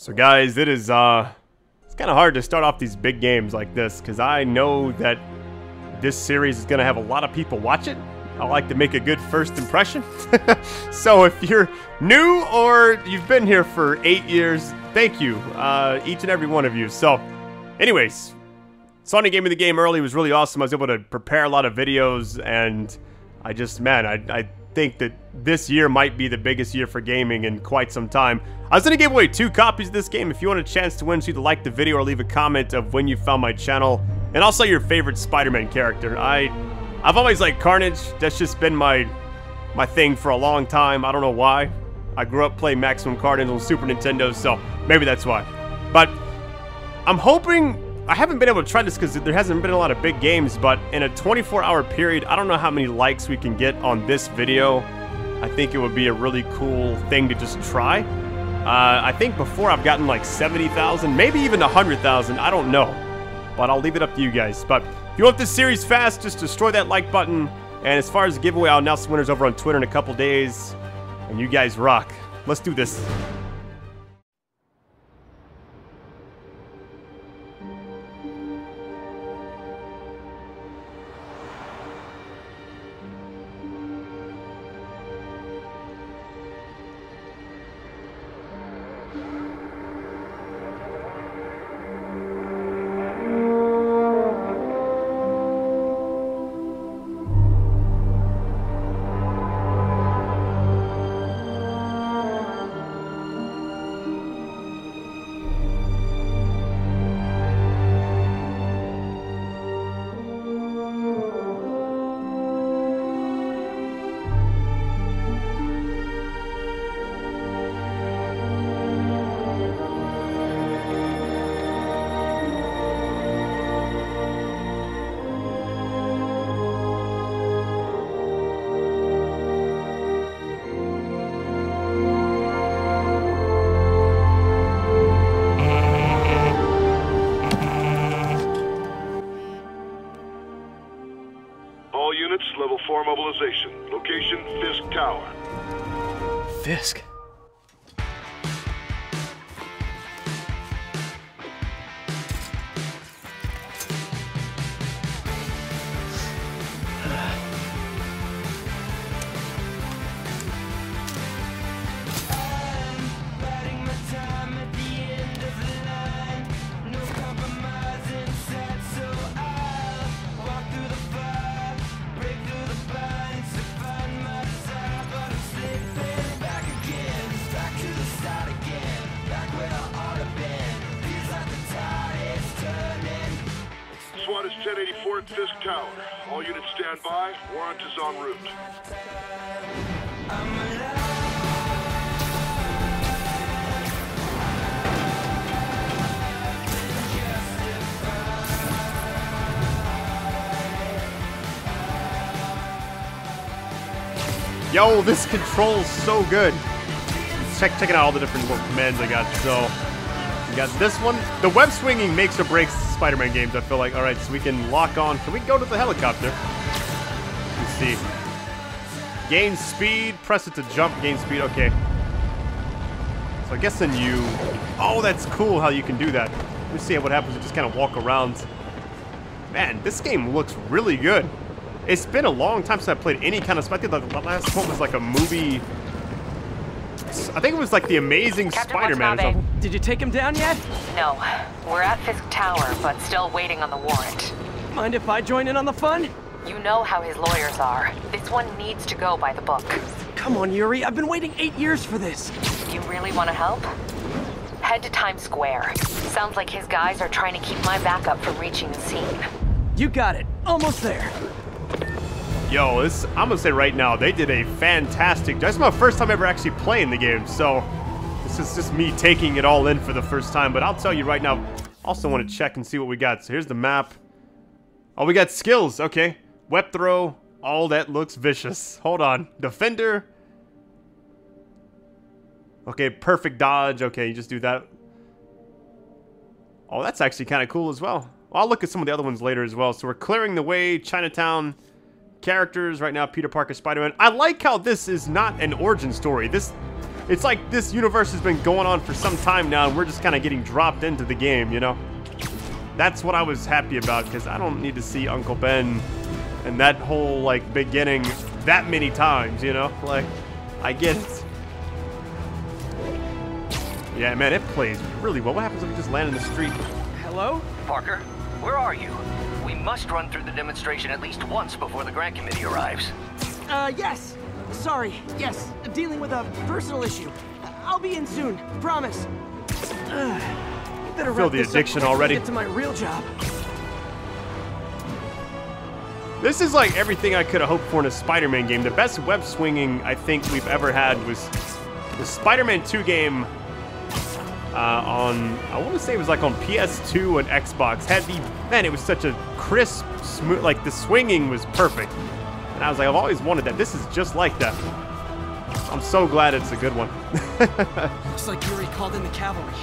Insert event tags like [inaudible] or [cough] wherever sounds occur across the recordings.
So guys, it is uh it's kind of hard to start off these big games like this cuz I know that this series is going to have a lot of people watch it. I like to make a good first impression. [laughs] so if you're new or you've been here for 8 years, thank you. Uh each and every one of you. So anyways, Sony gave me the Game early It was really awesome. I was able to prepare a lot of videos and I just man, I I think that this year might be the biggest year for gaming in quite some time. I was going to give away two copies of this game. If you want a chance to win, so either like the video or leave a comment of when you found my channel. And also your favorite Spider-Man character. I, I've always liked Carnage. That's just been my, my thing for a long time. I don't know why. I grew up playing Maximum Carnage on Super Nintendo, so maybe that's why. But I'm hoping I haven't been able to try this because there hasn't been a lot of big games, but in a 24-hour period, I don't know how many likes we can get on this video. I think it would be a really cool thing to just try. Uh, I think before I've gotten like 70,000, maybe even 100,000, I don't know. But I'll leave it up to you guys. But if you want this series fast, just destroy that like button. And as far as the giveaway, I'll announce winners over on Twitter in a couple days. And you guys rock. Let's do this. 1084 at Fisk Tower. All units stand by. Warrant is en route. Yo, this controls so good. Check checking out all the different commands I got. So, we got this one. The web swinging makes or breaks Spider-Man games. I feel like. All right, so we can lock on. Can we go to the helicopter? Let's see. Gain speed. Press it to jump. Gain speed. Okay. So I guess then you. Oh, that's cool how you can do that. Let me see what happens. You just kind of walk around. Man, this game looks really good. It's been a long time since I played any kind of. I think the last one was like a movie. I think it was like the Amazing Spider-Man. Or Watanabe. something. Did you take him down yet? No, we're at Fisk Tower, but still waiting on the warrant. Mind if I join in on the fun? You know how his lawyers are. This one needs to go by the book. Come on, Yuri. I've been waiting eight years for this. You really want to help? Head to Times Square. Sounds like his guys are trying to keep my backup from reaching the scene. You got it. Almost there. Yo, this I'm gonna say right now, they did a fantastic. That's my first time ever actually playing the game, so this is just me taking it all in for the first time. But I'll tell you right now, also want to check and see what we got. So here's the map. Oh, we got skills. Okay, web throw. All that looks vicious. Hold on, defender. Okay, perfect dodge. Okay, you just do that. Oh, that's actually kind of cool as well. I'll look at some of the other ones later as well. So we're clearing the way. Chinatown characters right now. Peter Parker, Spider-Man. I like how this is not an origin story. This It's like this universe has been going on for some time now, and we're just kind of getting dropped into the game, you know? That's what I was happy about, because I don't need to see Uncle Ben and that whole, like, beginning that many times, you know? Like, I get it. Yeah, man, it plays really well. What happens if we just land in the street? Hello? Parker, where are you? We must run through the demonstration at least once before the grant committee arrives. Uh, yes. Sorry. Yes. Dealing with a personal issue. I'll be in soon. Promise. Ugh. Better Feel the addiction already. Get to my real job. This is like everything I could have hoped for in a Spider-Man game. The best web swinging I think we've ever had was the Spider-Man 2 game uh, on, I want to say it was like on PS2 and Xbox. Had the, man, it was such a crisp, smooth, like the swinging was perfect. And I was like, I've always wanted that. This is just like that. I'm so glad it's a good one. [laughs] Looks like Yuri called in the cavalry.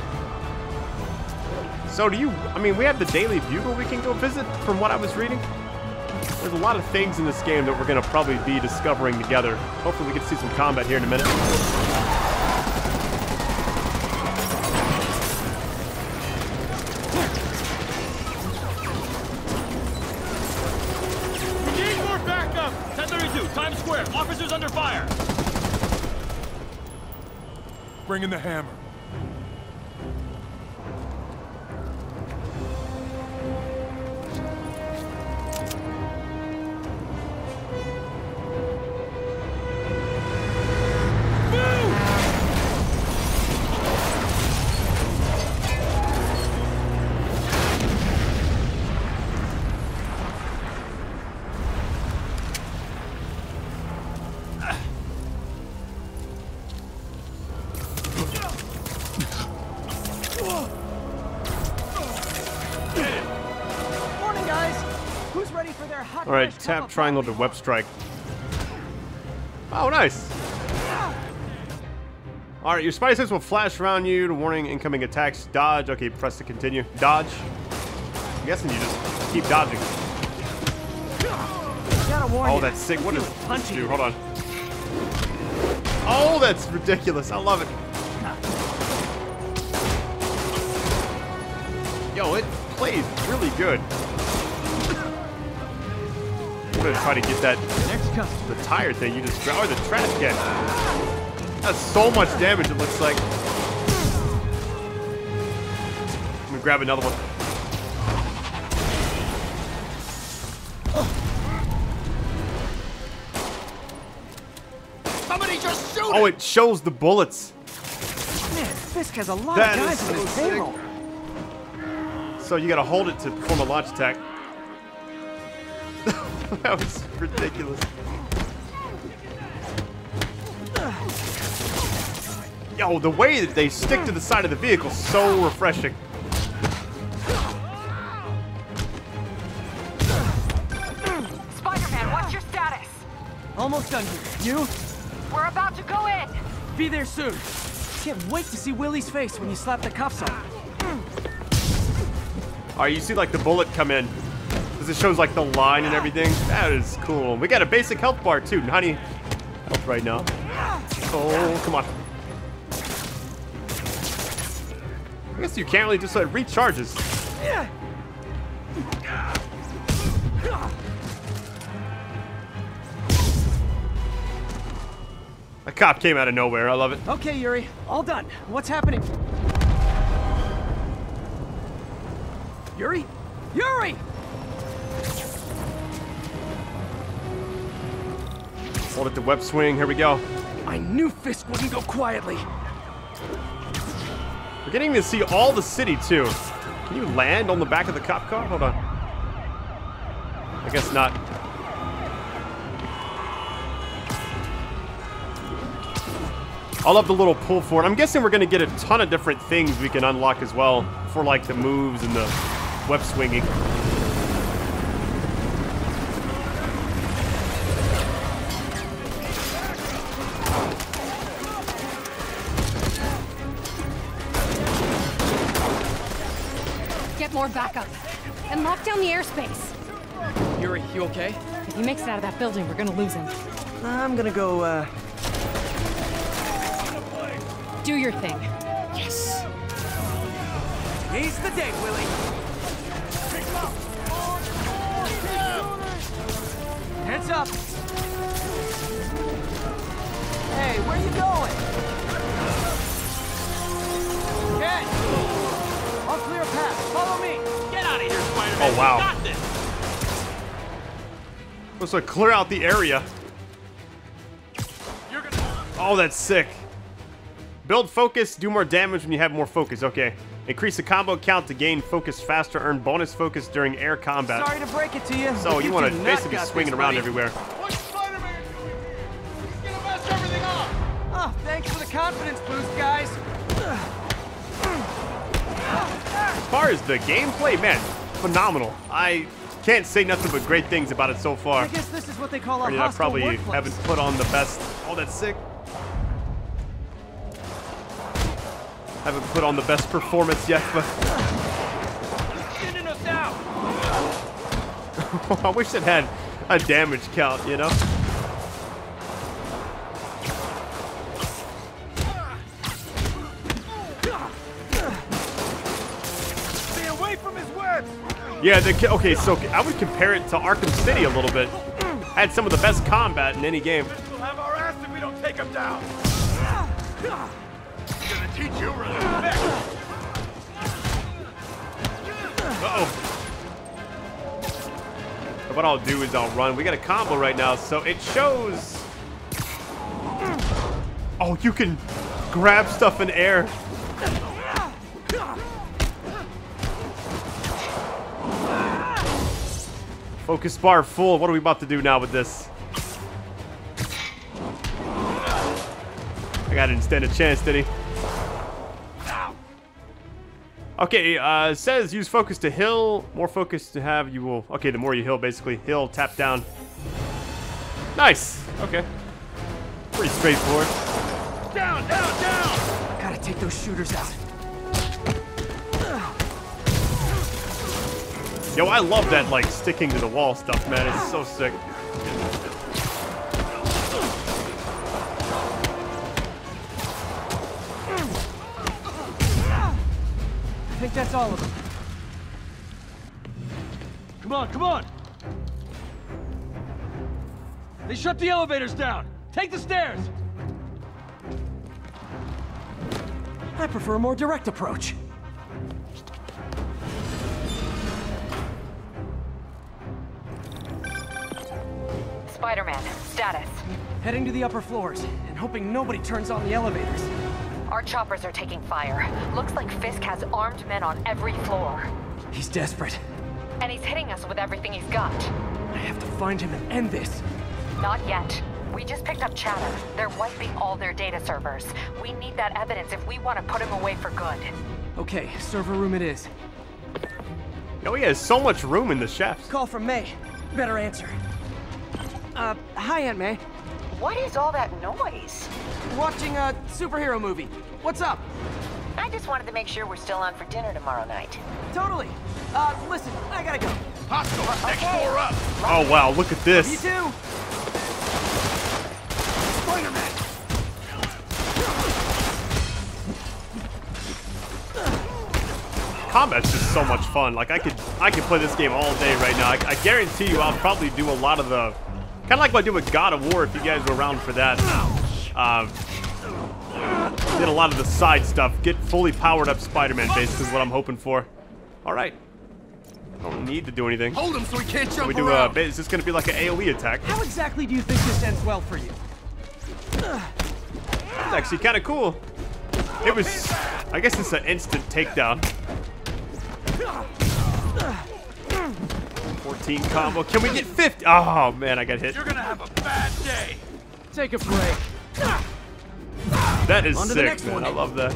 So do you, I mean, we have the Daily Bugle we can go visit from what I was reading. There's a lot of things in this game that we're going to probably be discovering together. Hopefully we get to see some combat here in a minute. Bring in the hammer. Tap triangle to web strike. Oh, nice. All right, your sense will flash around you to warning incoming attacks. Dodge. Okay, press to continue. Dodge. I'm guessing you just keep dodging. Oh, that's sick. What is I does feel this do? Hold on. Oh, that's ridiculous. I love it. Yo, it plays really good. I'm gonna try to get that Next customer. the tire thing you just draw or the trash can. That's so much damage it looks like. I'm gonna grab another one. Somebody just shoot Oh, it shows the bullets. Man, Fisk has a lot That of is guys on so his sick. payroll. So you gotta hold it to perform a launch attack. [laughs] that was ridiculous. Yo, the way that they stick to the side of the vehicle is so refreshing. Spider-Man, what's your status? Almost done here. You? We're about to go in. Be there soon. Can't wait to see Willie's face when you slap the cuffs on. All right, you see like the bullet come in. Because it shows like the line and everything. That is cool. We got a basic health bar too. How do you health right now? Oh, come on. I guess you can't really just let it recharges. Yeah. A cop came out of nowhere. I love it. Okay, Yuri. All done. What's happening? Yuri? Yuri! Hold it to web swing. Here we go. I knew Fisk wouldn't go quietly. We're getting to see all the city too. Can you land on the back of the cop car? Hold on. I guess not. I love the little pull forward. I'm guessing we're gonna get a ton of different things we can unlock as well for like the moves and the web swinging. Down the airspace. Yuri, you okay? If he makes it out of that building, we're gonna lose him. I'm gonna go, uh... Do your thing. Yes he's the day, Willie. Heads up. Hey, where you going? Ken! I'll clear a path. Follow me. Get out of here, Spider-Man. Oh, wow. You got this. Supposed to clear out the area. You're gonna. Oh, that's sick. Build focus, do more damage when you have more focus. Okay. Increase the combo count to gain focus faster, earn bonus focus during air combat. Sorry to break it to you. so but you want to basically be swinging around everywhere. What's Spider-Man doing here? He's gonna mess everything up. Oh, thanks for the confidence boost, guys. As far as the gameplay, man, phenomenal. I can't say nothing but great things about it so far. I guess this is what they call a Granted, I probably workplace. haven't put on the best. Oh, that's sick. Haven't put on the best performance yet, but Sending us out. [laughs] I wish it had a damage count, you know? Yeah, the, okay, so I would compare it to Arkham City a little bit. Had some of the best combat in any game. We'll have our ass if we don't take him down. Gonna teach you respect. Uh-oh. What I'll do is I'll run. We got a combo right now, so it shows... Oh, you can grab stuff in air. Focus bar full. What are we about to do now with this? I got didn't stand a chance, did he? Okay, uh, says use focus to heal. More focus to have, you will. Okay, the more you heal, basically. Heal, tap down. Nice. Okay. Pretty straightforward. Down, down, down. Gotta take those shooters out. Yo, I love that, like, sticking to the wall stuff, man. It's so sick. I think that's all of them. Come on, come on. They shut the elevators down. Take the stairs. I prefer a more direct approach. Spider-Man, status. Heading to the upper floors and hoping nobody turns on the elevators. Our choppers are taking fire. Looks like Fisk has armed men on every floor. He's desperate. And he's hitting us with everything he's got. I have to find him and end this. Not yet. We just picked up chatter. They're wiping all their data servers. We need that evidence if we want to put him away for good. Okay, server room it is. Yo, he has so much room in the chefs. Call from May. Better answer. Uh, hi, Aunt May. What is all that noise? Watching a superhero movie. What's up? I just wanted to make sure we're still on for dinner tomorrow night. Totally. Uh, listen, I gotta go. Hostile. Next Okay. door up. Oh, wow, look at this. You this. too. Spider-Man. Combat's just so much fun. Like, I could I could play this game all day right now. I, I guarantee you I'll probably do a lot of the... Kind of like what I did with God of War, if you guys were around for that. Uh, did a lot of the side stuff. Get fully powered up Spider-Man, base is what I'm hoping for. All right. Don't need to do anything. Hold him so he can't jump We do a. around. Is this going to be like an AOE attack? How exactly do you think this ends well for you? It's actually kind of cool. It was. I guess it's an instant takedown. 14 combo. Can we get 50? Oh man, I got hit. You're gonna have a bad day. Take a break. That is On the sick, next man. one. I love that.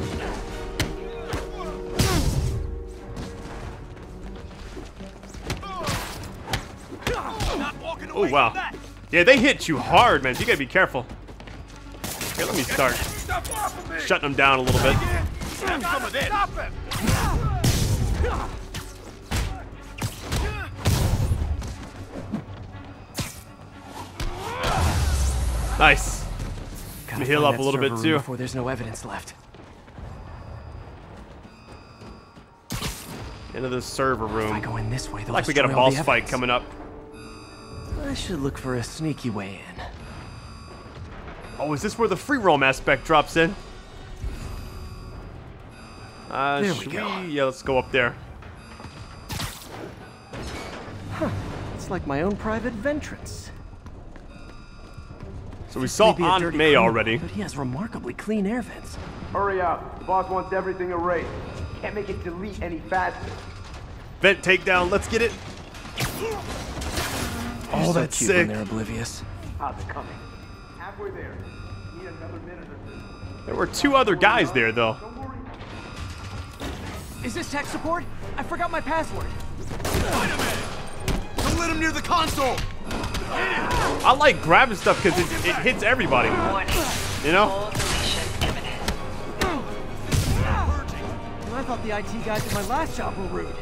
Oh wow. Yeah, they hit you hard, man. So you gotta be careful. Here, let me start Stop off of me. shutting them down a little bit. Nice. Gotta heal up a little bit too. Before there's no evidence left. Into the server room. If I go in this way, like we got a boss fight coming up. I should look for a sneaky way in. Oh, is this where the free roam aspect drops in? Uh, there we go. Yeah, let's go up there. Huh. It's like my own private ventrance. So we saw Maybe a Aunt May criminal, already. But he has remarkably clean air vents. Hurry up. The boss wants everything erased. Can't make it delete any faster. Vent takedown, let's get it. Oh, so that's cute sick. they're oblivious. How's it coming? Halfway there. Need another minute or two. There were two other guys there, though. Is this tech support? I forgot my password. Don't let him near the console! I like grabbing stuff because it, it hits everybody. You know? I thought the IT guys at my last job were rude.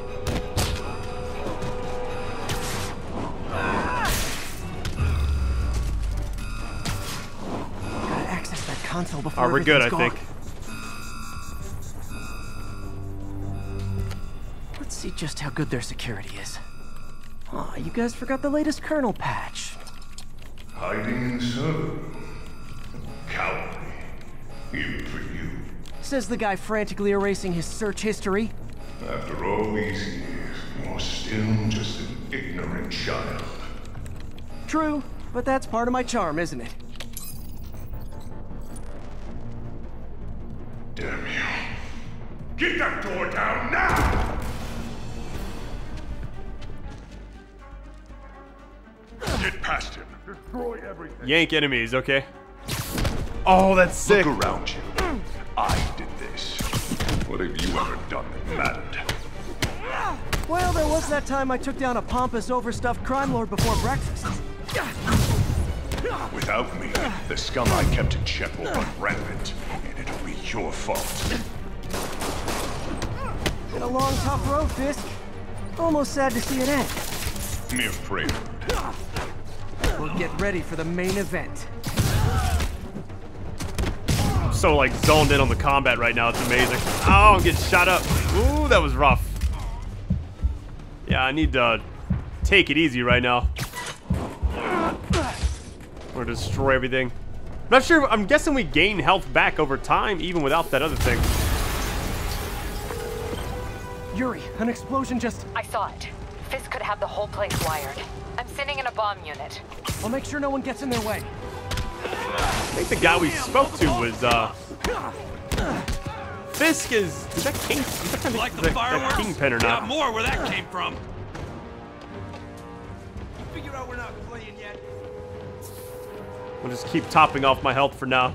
Gotta access that console before Alright, we're good, I think. Let's see just how good their security is. Aw, you guys forgot the latest kernel patch. Hiding in server. Cowardly. Even for you. Says the guy frantically erasing his search history. After all these years, you're still just an ignorant child. True, but that's part of my charm, isn't it? Damn you. Get that door down now! Get past him. Destroy everything. Yank enemies, okay? Oh, that's sick. Look around you. I did this. What have you ever done that mattered? Well, there was that time I took down a pompous, overstuffed crime lord before breakfast. Without me, the scum I kept in check will run rampant, and it'll be your fault. Been a long, tough road, Fisk. Almost sad to see it end. Mere prelude. We'll get ready for the main event. I'm so like zoned in on the combat right now. It's amazing. Oh, I'm getting shot up. Ooh, that was rough. Yeah, I need to take it easy right now. Or destroy everything. I'm not sure. I'm guessing we gain health back over time, even without that other thing. Yuri, an explosion just... I saw it. Fisk could have the whole place wired. I'm sending in a bomb unit. I'll make sure no one gets in their way. I think the guy we spoke to was uh. Fisk is. Is that King? Is that, Like is the that- that fireworks? Kingpin or Got not? more where that came from. Figure out we're not playing yet. We'll just keep topping off my health for now.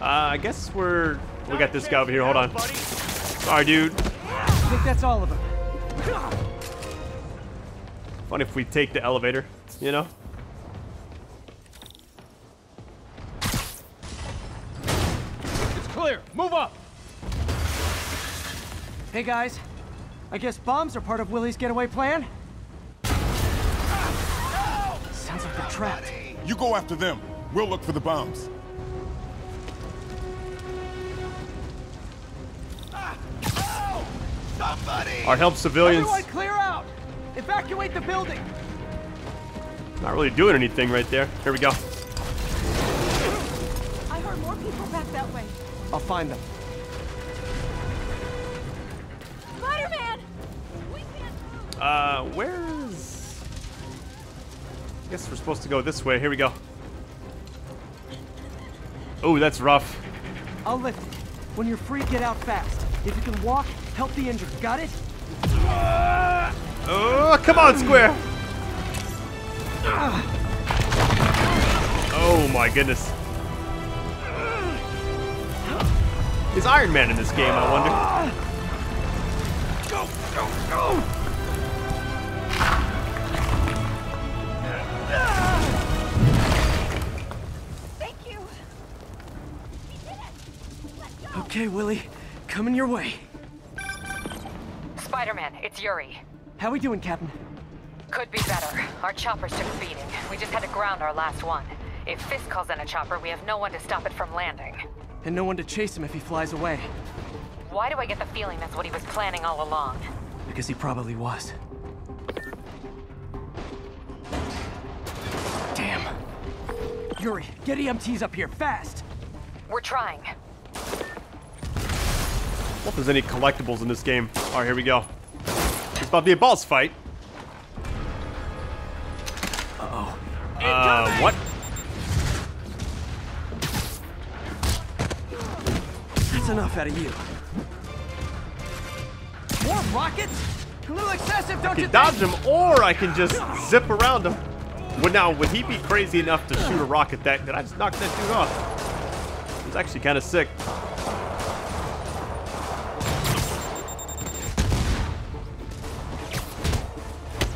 Uh, I guess we're. We got this guy over here. Hold on. Sorry, dude. I think that's all of them. Fun if we take the elevator, you know? Clear. Move up. Hey, guys. I guess bombs are part of Willie's getaway plan? Sounds like they're trapped. You go after them. We'll look for the bombs. Somebody. Our help civilians. Everyone clear out! Evacuate the building! Not really doing anything right there. Here we go. I heard more people back that way. I'll find them. Spider-Man! We can't move! Uh, where's... I guess we're supposed to go this way. Here we go. Oh, that's rough. I'll lift you. When you're free, get out fast. If you can walk, help the injured. Got it? Oh, come on, Square! Oh my goodness. Is Iron Man in this game, I wonder? Go, go, go. Thank you! We did it! Okay, Willie. Coming your way. Spider-Man, it's Yuri. How are we doing, Captain? Could be better. Our choppers took a beating. We just had to ground our last one. If Fisk calls in a chopper, we have no one to stop it from landing. And no one to chase him if he flies away. Why do I get the feeling that's what he was planning all along? Because he probably was. Damn. Yuri, get EMTs up here, fast! We're trying. What if there's any collectibles in this game? Alright, here we go. It's about to be a boss fight. Uh-oh. Uh, what? Enough out of you. More rockets? A little excessive, don't I you can dodge think? him, or I can just zip around him. Well, now, would he be crazy enough to shoot a rocket that... Did I just knock that dude off? He's actually kind of sick.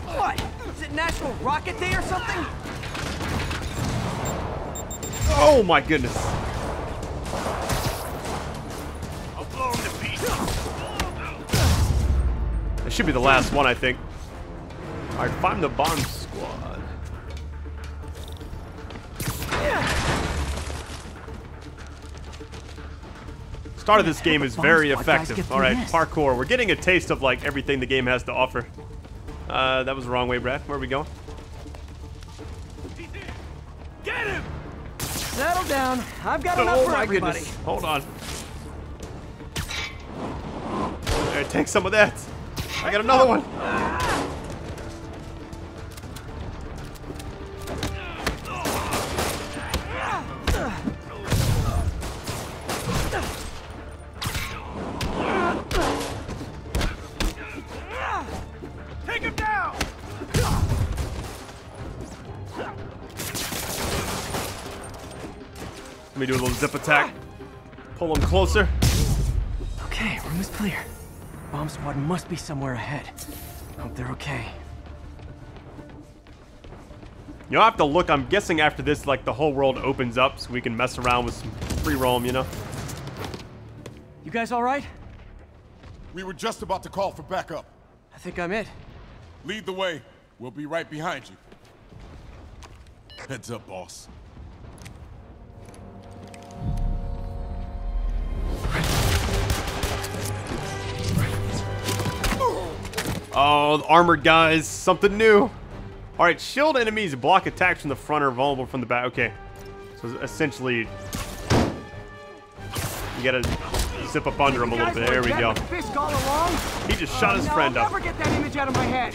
What? Is it National Rocket Day or something? Oh my goodness. Should be the last one, I think. Alright, find the bomb squad. Start of this game is very squad guys get effective. Alright, parkour. We're getting a taste of like everything the game has to offer. Uh, that was the wrong way, Brad. Where are we going? Get him! Settle down. I've got enough Oh for everybody. goodness. Hold on. There, take some of that. I got another one. Take him down! Let me do a little zip attack. Pull him closer. Okay, room is clear. Bomb squad must be somewhere ahead. Hope they're okay. You'll have to look. I'm guessing after this, like, the whole world opens up so we can mess around with some free roam, you know? You guys all right? We were just about to call for backup. I think I'm it. Lead the way. We'll be right behind you. Heads up, boss. Oh, the armored guys. Something new. Alright, shield enemies block attacks from the front or vulnerable from the back. Okay. So essentially, you gotta zip up under him a little bit. There we go. Fisk all along? He just shot his friend I'll up. never get that image out of my head.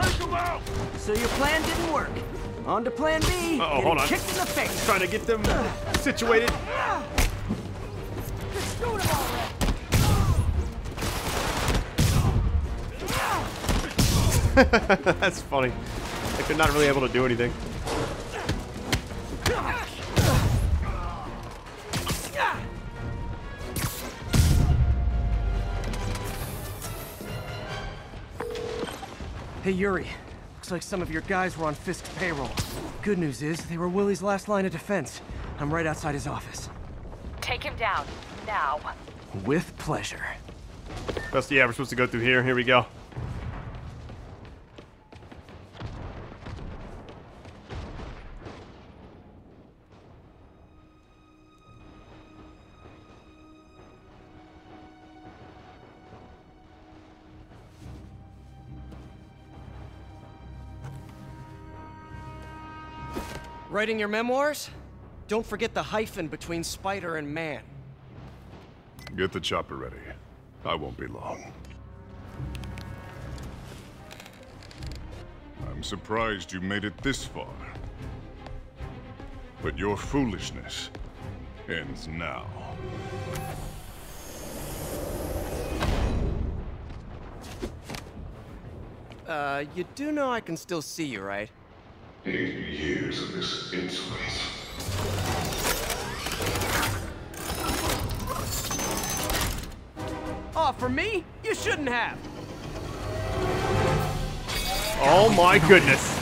Take him out! So your plan didn't work. On to plan B. Uh-oh, hold on. Kicked in the face. Trying to get them situated. [laughs] That's funny. Like they're not really able to do anything. Hey, Yuri. Looks like some of your guys were on Fisk's payroll. Good news is, they were Willie's last line of defense. I'm right outside his office. Take him down. Now. With pleasure. Best, yeah, we're supposed to go through here. Here we go. Writing your memoirs? Don't forget the hyphen between spider and man. Get the chopper ready. I won't be long. I'm surprised you made it this far. But your foolishness ends now. Uh, you do know I can still see you, right? Eighty years of this insolence. Oh, for me? You shouldn't have. Oh my goodness.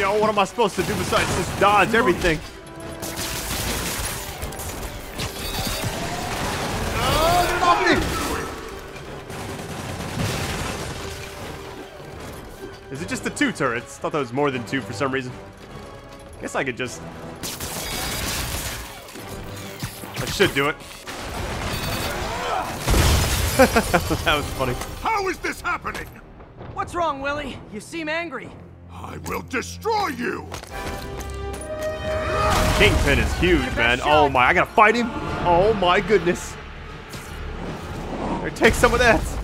Yo, what am I supposed to do besides just dodge everything? Two turrets? Thought that was more than two for some reason. Guess I could just I should do it. [laughs] that was funny. How is this happening? What's wrong, Willie? You seem angry. I will destroy you! Kingpin is huge, man. Oh my, I gotta fight him. Oh my goodness. Here, take some of that.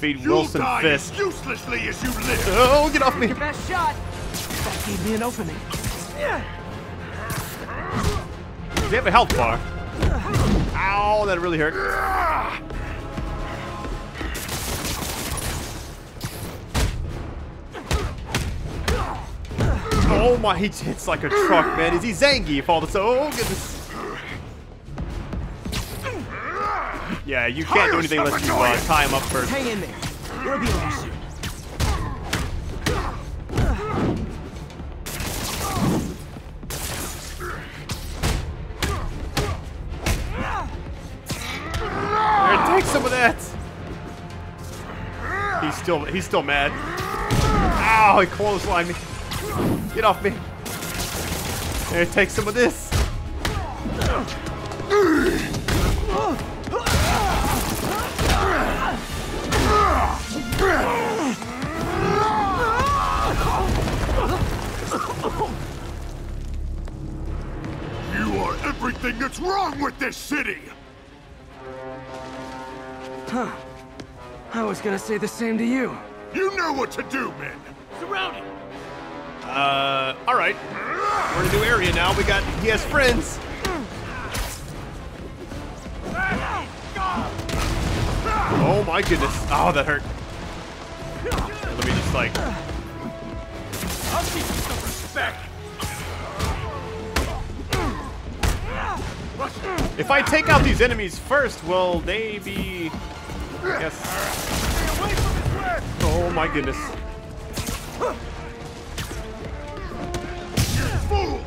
Defeat You'll Wilson die Fisk. as uselessly as you live! Oh, get off me. Your best shot. That gave me an opening. Does he have a health bar? Ow, that really hurt. Oh my, he hits like a truck, man. Is he Zangy if all this? Oh goodness. Yeah, you can't do anything unless you uh, tie him up first. Hang in there. We'll be soon. Here, take some of that. He's still he's still mad. Ow, he clotheslined me. Get off me. Here, take some of this. You are everything that's wrong with this city! Huh. I was gonna say the same to you. You know what to do, men! Surround it! Uh, all right. We're in a new area now. We got he has friends. Oh my goodness. Oh, that hurt. Let me just like. I'll teach you some respect! If I take out these enemies first, will they be? Yes. Oh my goodness. You fools!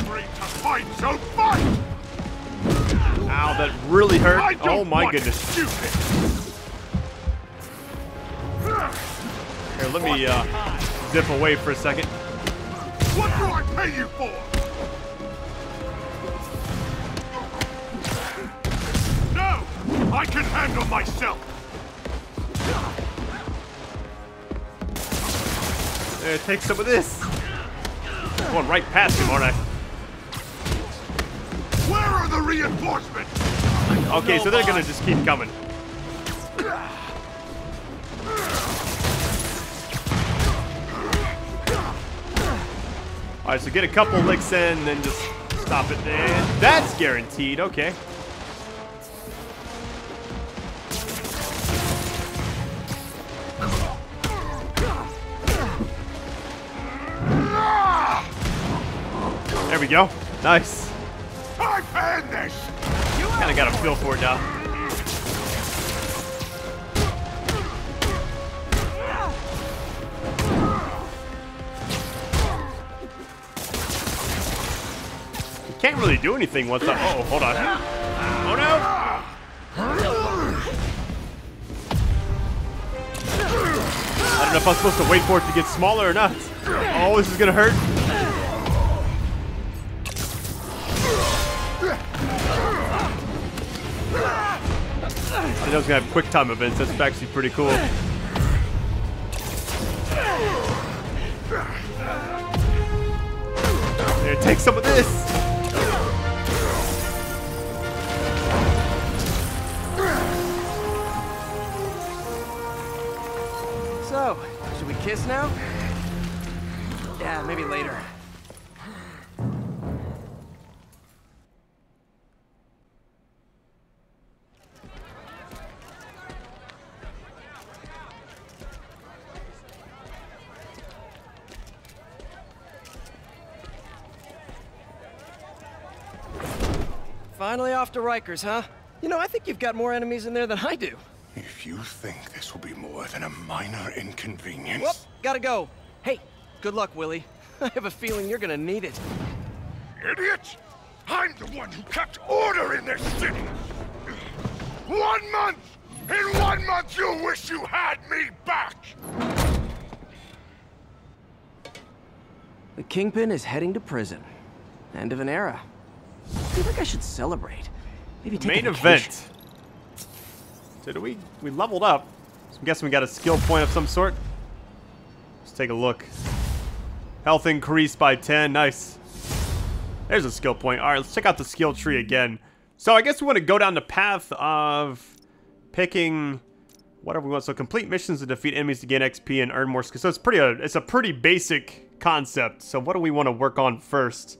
Afraid to fight, so fight! Ow, that really hurt. Oh my goodness. Stupid. Here, let me uh, zip away for a second. What do I pay you for? No! I can handle myself! There, take some of this. Going right past him, aren't I? Where are the reinforcements? Okay, so they're gonna just keep coming. All right, so get a couple licks in, then just stop it. And that's guaranteed. Okay. There we go. Nice. I've had this! Kind of got a feel for it now. Can't really do anything once I. Oh, hold on. Oh no! I don't know if I'm supposed to wait for it to get smaller or not. Oh, this is gonna hurt. I know it was gonna have quick time events. That's actually pretty cool. Here, take some of this. Kiss now? Yeah, maybe later. Finally off to Rikers, huh? You know, I think you've got more enemies in there than I do. If you think this will be more than a minor inconvenience... Whoop, gotta go. Hey, good luck, Willie. [laughs] I have a feeling you're gonna need it. Idiot! I'm the one who kept order in this city! One month! In one month you'll wish you had me back! The Kingpin is heading to prison. End of an era. feel like I should celebrate. Maybe take Main a vacation. event. So do we we leveled up? So I'm guessing we got a skill point of some sort. Let's take a look. Health increased by 10. Nice. There's a skill point. All right, let's check out the skill tree again. So I guess we want to go down the path of picking whatever we want. So complete missions to defeat enemies to gain XP and earn more skills. So it's pretty. A, it's a pretty basic concept. So what do we want to work on first?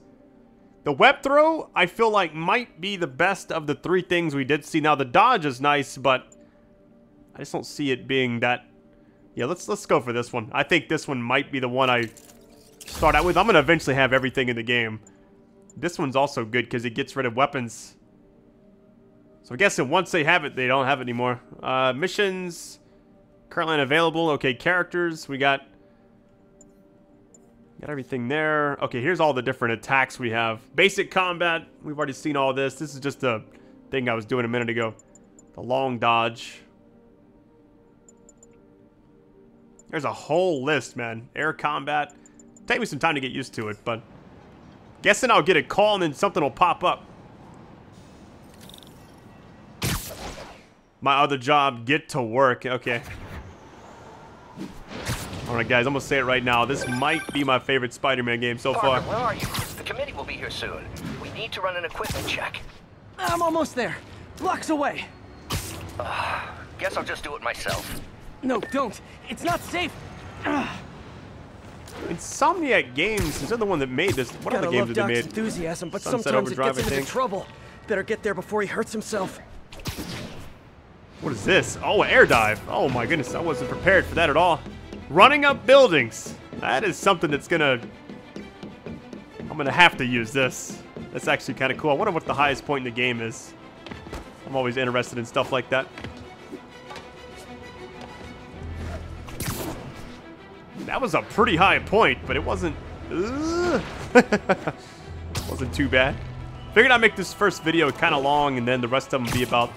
The web throw, I feel like might be the best of the three things we did see. Now the dodge is nice, but I just don't see it being that. Yeah, let's let's go for this one. I think this one might be the one I start out with. I'm gonna eventually have everything in the game. This one's also good because it gets rid of weapons. So I'm guessing once they have it, they don't have it anymore. Uh, missions currently unavailable. Okay, characters. We got got everything there. Okay, here's all the different attacks we have. Basic combat. We've already seen all this. This is just a thing I was doing a minute ago. The long dodge. There's a whole list, man. Air combat. Take me some time to get used to it, but guessing I'll get a call and then something will pop up. My other job, get to work. Okay. Alright, guys, I'm gonna say it right now. This might be my favorite Spider-Man game so Parker, far. where are you? The committee will be here soon. We need to run an equipment check. I'm almost there. Blocks away. Uh, [sighs] Guess I'll just do it myself. No, don't. It's not safe. [sighs] Insomniac Games, is that the one that made this? What Gotta other games love did they Doc's made? enthusiasm, but Sunset sometimes Overdrive, it gets him into trouble. Better get there before he hurts himself. What is this? Oh, air dive. Oh my goodness, I wasn't prepared for that at all. Running up buildings. That is something that's gonna... I'm gonna have to use this. That's actually kind of cool. I wonder what the highest point in the game is. I'm always interested in stuff like that. That was a pretty high point, but it wasn't... [laughs] Wasn't too bad. Figured I'd make this first video kind of long, and then the rest of them be about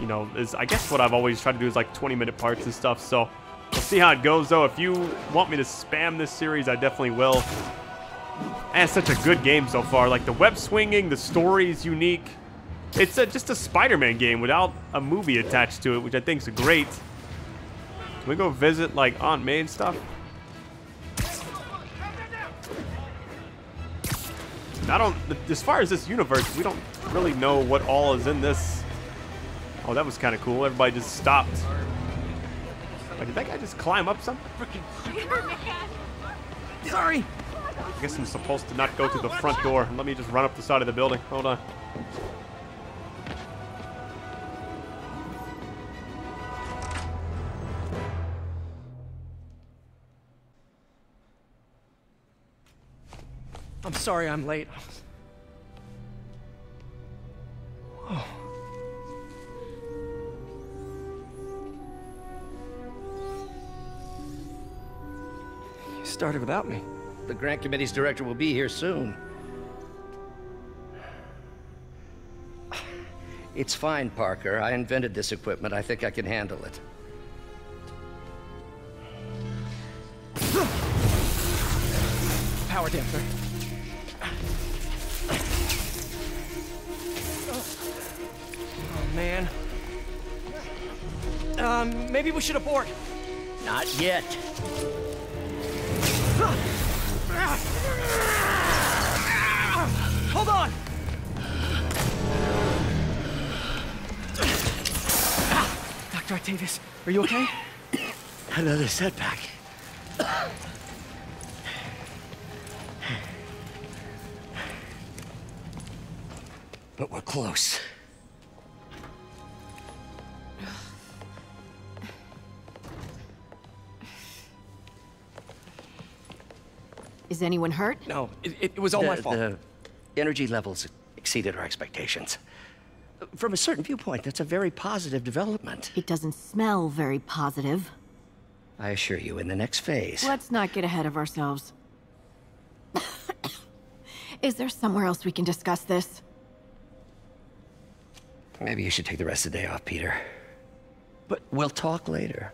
you know, is I guess what I've always tried to do is like 20 minute parts and stuff. So we'll see how it goes though. If you want me to spam this series, I definitely will. And it's such a good game so far. Like the web swinging, the story is unique. It's a, just a Spider-Man game without a movie attached to it, which I think is great. Can we go visit like Aunt May and stuff? I don't, as far as this universe, we don't really know what all is in this Oh, that was kind of cool. Everybody just stopped. Like, did that guy just climb up something? Sorry. I guess I'm supposed to not go through the front door. Let me just run up the side of the building. Hold on. I'm sorry I'm late. Started without me. The grant committee's director will be here soon. It's fine, Parker. I invented this equipment. I think I can handle it. Power damper. Oh, man. Um, maybe we should abort. Not yet. Hold on! Dr. Octavius, are you okay? Another setback. But we're close. Is anyone hurt? No, it, it was all the, my fault. The energy levels exceeded our expectations. From a certain viewpoint, that's a very positive development. It doesn't smell very positive. I assure you, in the next phase. Let's not get ahead of ourselves. [coughs] Is there somewhere else we can discuss this? Maybe you should take the rest of the day off, Peter. But we'll talk later.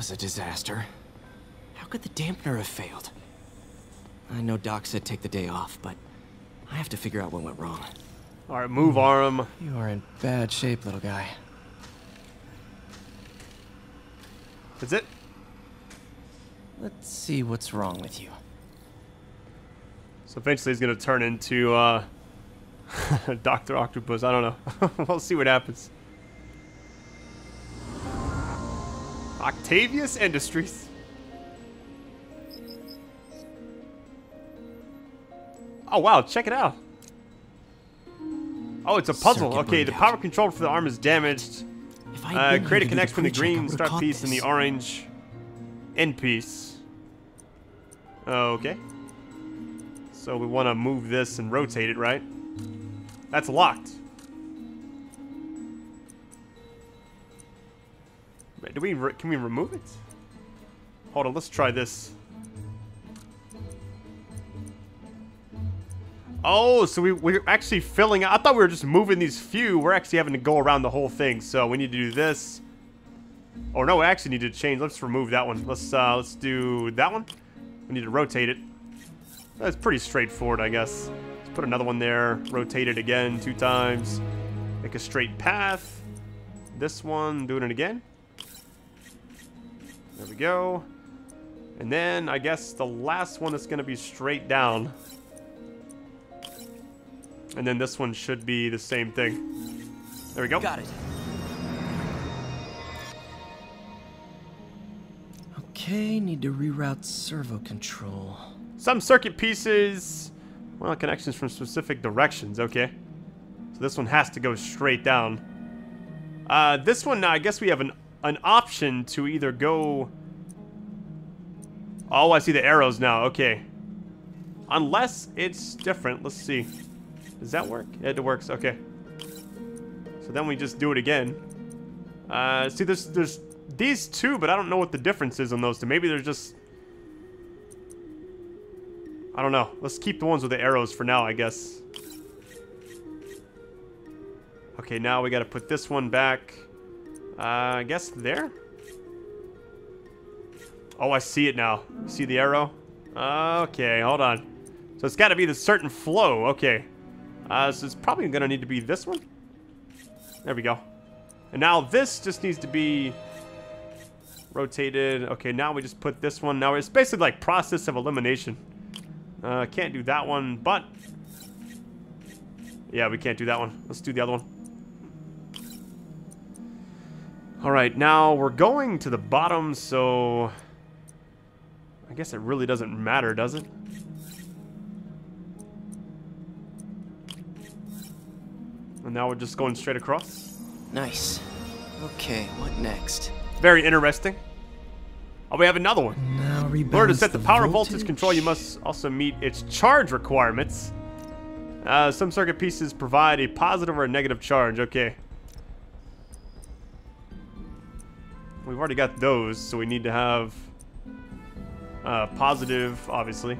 Was a disaster. How could the dampener have failed? I know Doc said take the day off, but I have to figure out what went wrong. All right, move arm. You are in bad shape, little guy. That's it. Let's see what's wrong with you. So eventually he's gonna turn into uh, [laughs] Doctor Octopus. I don't know. [laughs] we'll see what happens. Octavius Industries. Oh wow, check it out. Oh, it's a puzzle. Circuit okay, the power control for the arm is damaged. If I'd Uh, create a to do the connection between the green start piece and the orange end piece. Okay. So we want to move this and rotate it, right? That's locked. Do we can we remove it? Hold on, let's try this. Oh, so we, we're actually filling I thought we were just moving these few. We're actually having to go around the whole thing. So we need to do this. Or no, we actually need to change. Let's remove that one. Let's uh, let's do that one. We need to rotate it. That's pretty straightforward, I guess. Let's put another one there. Rotate it again two times. Make a straight path. This one, doing it again. There we go. And then I guess the last one is going to be straight down. And then this one should be the same thing. There we go. Got it. Okay, need to reroute servo control. Some circuit pieces, well, connections from specific directions. Okay. So this one has to go straight down. Uh, this one, I guess we have an, an option to either go... Oh, I see the arrows now. Okay. Unless it's different. Let's see. Does that work? Yeah, it works. Okay. So then we just do it again. Uh, see, there's, there's these two, but I don't know what the difference is on those two. Maybe they're just... I don't know. Let's keep the ones with the arrows for now, I guess. Okay, now we gotta put this one back. Uh, I guess there? Oh, I see it now. See the arrow? Okay, hold on. So it's gotta be the certain flow. Okay. Uh, so it's probably gonna need to be this one. There we go. And now this just needs to be rotated. Okay, now we just put this one. Now it's basically like process of elimination. Uh, can't do that one, but... Yeah, we can't do that one. Let's do the other one. Alright, now we're going to the bottom, so... I guess it really doesn't matter, does it? And now we're just going straight across. Nice. Okay, what next? Very interesting. Oh, we have another one. Now rebalance In order to set the power voltage. voltage. control, you must also meet its charge requirements. Uh, some circuit pieces provide a positive or a negative charge. Okay. We've already got those, so we need to have uh, positive, obviously.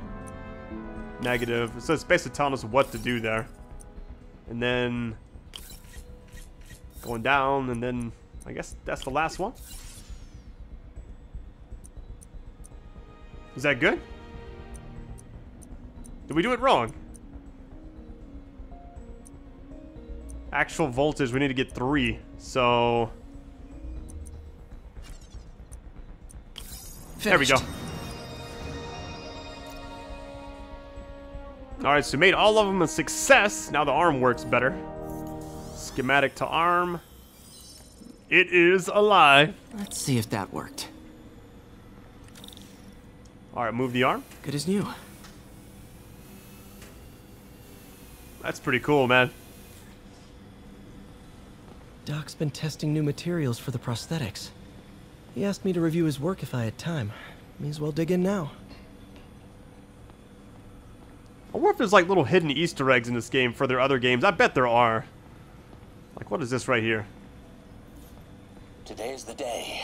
Negative. So it's basically telling us what to do there. And then going down, and then I guess that's the last one. Is that good? Did we do it wrong? Actual voltage, we need to get three. So there we go. All right, so made all of them a success. Now the arm works better. Schematic to arm. It is alive. Let's see if that worked. All right, move the arm. Good as new. That's pretty cool, man. Doc's been testing new materials for the prosthetics. He asked me to review his work if I had time. May as well dig in now. I wonder if there's like little hidden Easter eggs in this game for their other games. I bet there are. Like, what is this right here? Today's the day.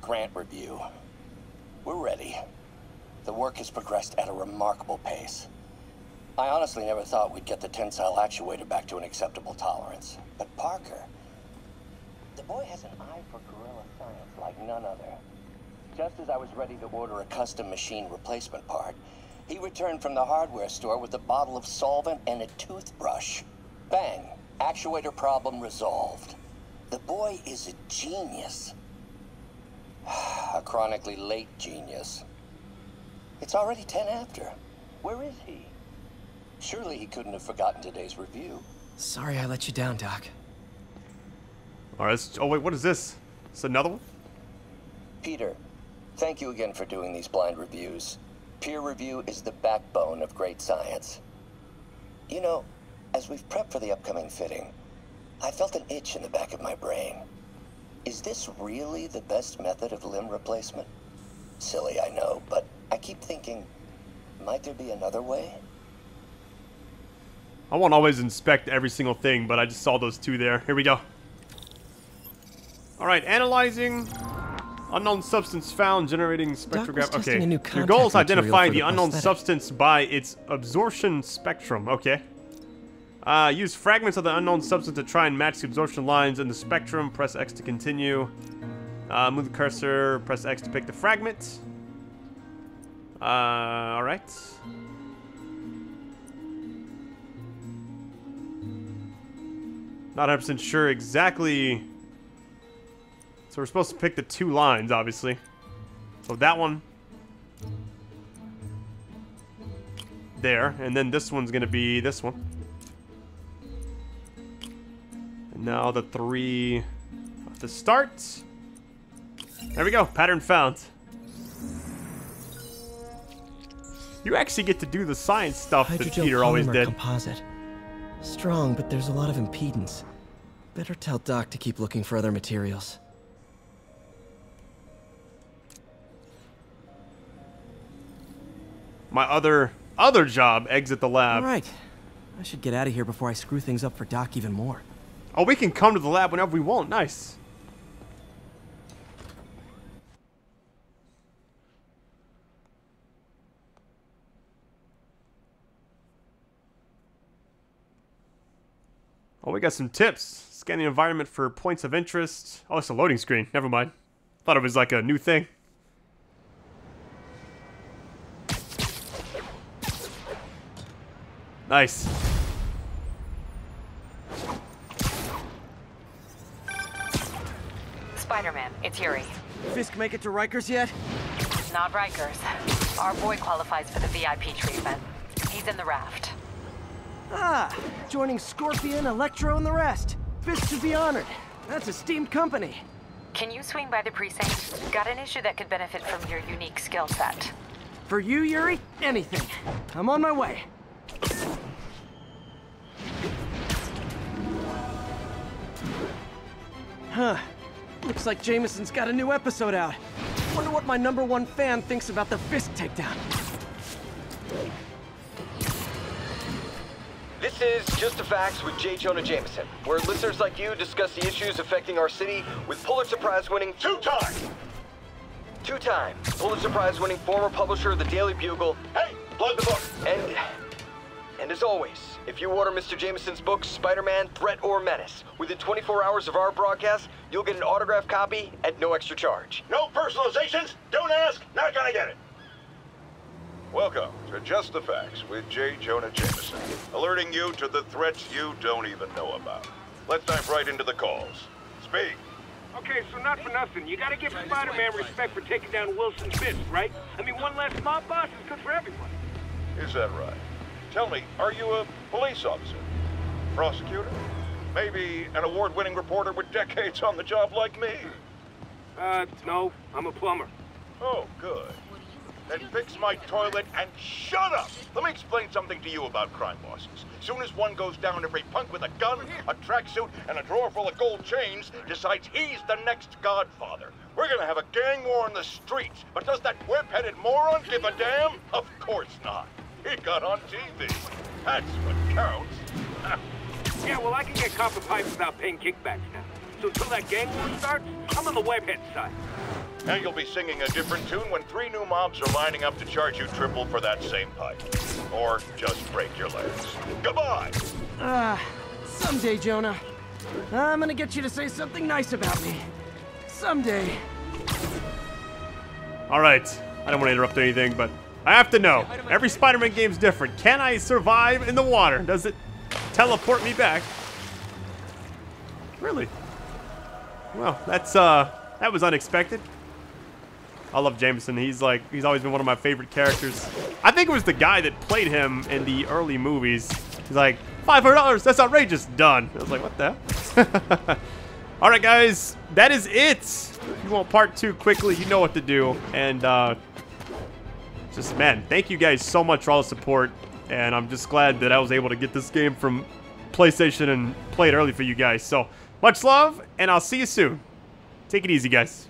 Grant review. We're ready. The work has progressed at a remarkable pace. I honestly never thought we'd get the tensile actuator back to an acceptable tolerance. But Parker, the boy has an eye for guerrilla science like none other. Just as I was ready to order a custom machine replacement part, he returned from the hardware store with a bottle of solvent and a toothbrush. Bang! Actuator problem resolved. The boy is a genius. [sighs] a chronically late genius. It's already 10 after. Where is he? Surely he couldn't have forgotten today's review. Sorry I let you down, Doc. Alright, oh wait, what is this? It's another one? Peter, thank you again for doing these blind reviews. Peer review is the backbone of great science. You know, as we've prepped for the upcoming fitting, I felt an itch in the back of my brain. Is this really the best method of limb replacement? Silly, I know, but I keep thinking, might there be another way? I won't always inspect every single thing, but I just saw those two there. Here we go. Alright, analyzing unknown substance found, generating spectrograph. Okay. Your goal is to identify the, the unknown substance by its absorption spectrum. Okay. Uh, use fragments of the unknown substance to try and match the absorption lines in the spectrum. Press X to continue. Uh, move the cursor. Press X to pick the fragment. Uh, alright. Not 100% sure exactly. So we're supposed to pick the two lines, obviously. So that one. There. And then this one's going to be this one. And now the three at the start. There we go. Pattern found. You actually get to do the science stuff that Peter always did. composite. Strong, but there's a lot of impedance. Better tell Doc to keep looking for other materials. My other other job, exit the lab. All right. I should get out of here before I screw things up for Doc even more. Oh, we can come to the lab whenever we want. Nice. Oh, we got some tips. Scan the environment for points of interest. Oh, it's a loading screen. Never mind. Thought it was like a new thing. Nice. Spider-Man, it's Yuri. Fisk make it to Rikers yet? Not Rikers. Our boy qualifies for the VIP treatment. He's in the raft. Ah, joining Scorpion, Electro, and the rest. Fisk should be honored. That's a steamed company. Can you swing by the precinct? Got an issue that could benefit from your unique skill set. For you, Yuri, anything. I'm on my way. Huh. Looks like Jameson's got a new episode out. Wonder what my number one fan thinks about the Fisk takedown. This is Just the Facts with J. Jonah Jameson, where listeners like you discuss the issues affecting our city with Pulitzer Prize winning two-time, two-time Pulitzer Prize winning former publisher of the Daily Bugle. Hey, plug the book. And, and as always, if you order Mr. Jameson's book, Spider-Man, Threat or Menace, within 24 hours of our broadcast, you'll get an autographed copy at no extra charge. No personalizations. Don't ask. Not gonna get it. Welcome to Just the Facts with J. Jonah Jameson, alerting you to the threats you don't even know about. Let's dive right into the calls. Speak. Okay, so not for nothing. You gotta give Spider-Man respect for taking down Wilson Fisk, right? I mean, one less mob boss is good for everyone. Is that right? Tell me, are you a police officer? Prosecutor? Maybe an award-winning reporter with decades on the job like me? Uh, no. I'm a plumber. Oh, good. Then fix my toilet and shut up! Let me explain something to you about crime bosses. Soon as one goes down, every punk with a gun, a tracksuit, and a drawer full of gold chains decides he's the next godfather. We're gonna have a gang war in the streets, but does that whip-headed moron give a damn? Of course not. He got on TV. That's what counts. [laughs] yeah, well, I can get copper pipes without paying kickbacks now. So until that gang war starts, I'm on the webhead side. And you'll be singing a different tune when three new mobs are lining up to charge you triple for that same pipe. Or just break your legs. Goodbye! Ah, uh, someday, Jonah. I'm gonna get you to say something nice about me. Someday. All right. I don't want to interrupt anything, but I have to know. Every Spider-Man game is different. Can I survive in the water? Does it teleport me back? Really? Well, that's uh, that was unexpected. I love Jameson. He's like, he's always been one of my favorite characters. I think it was the guy that played him in the early movies. He's like, $500, that's outrageous. Done. I was like, what the? [laughs] All right, guys, that is it. If you want part two quickly, you know what to do. And uh, just, man, thank you guys so much for all the support. And I'm just glad that I was able to get this game from PlayStation and play it early for you guys. So much love, and I'll see you soon. Take it easy, guys.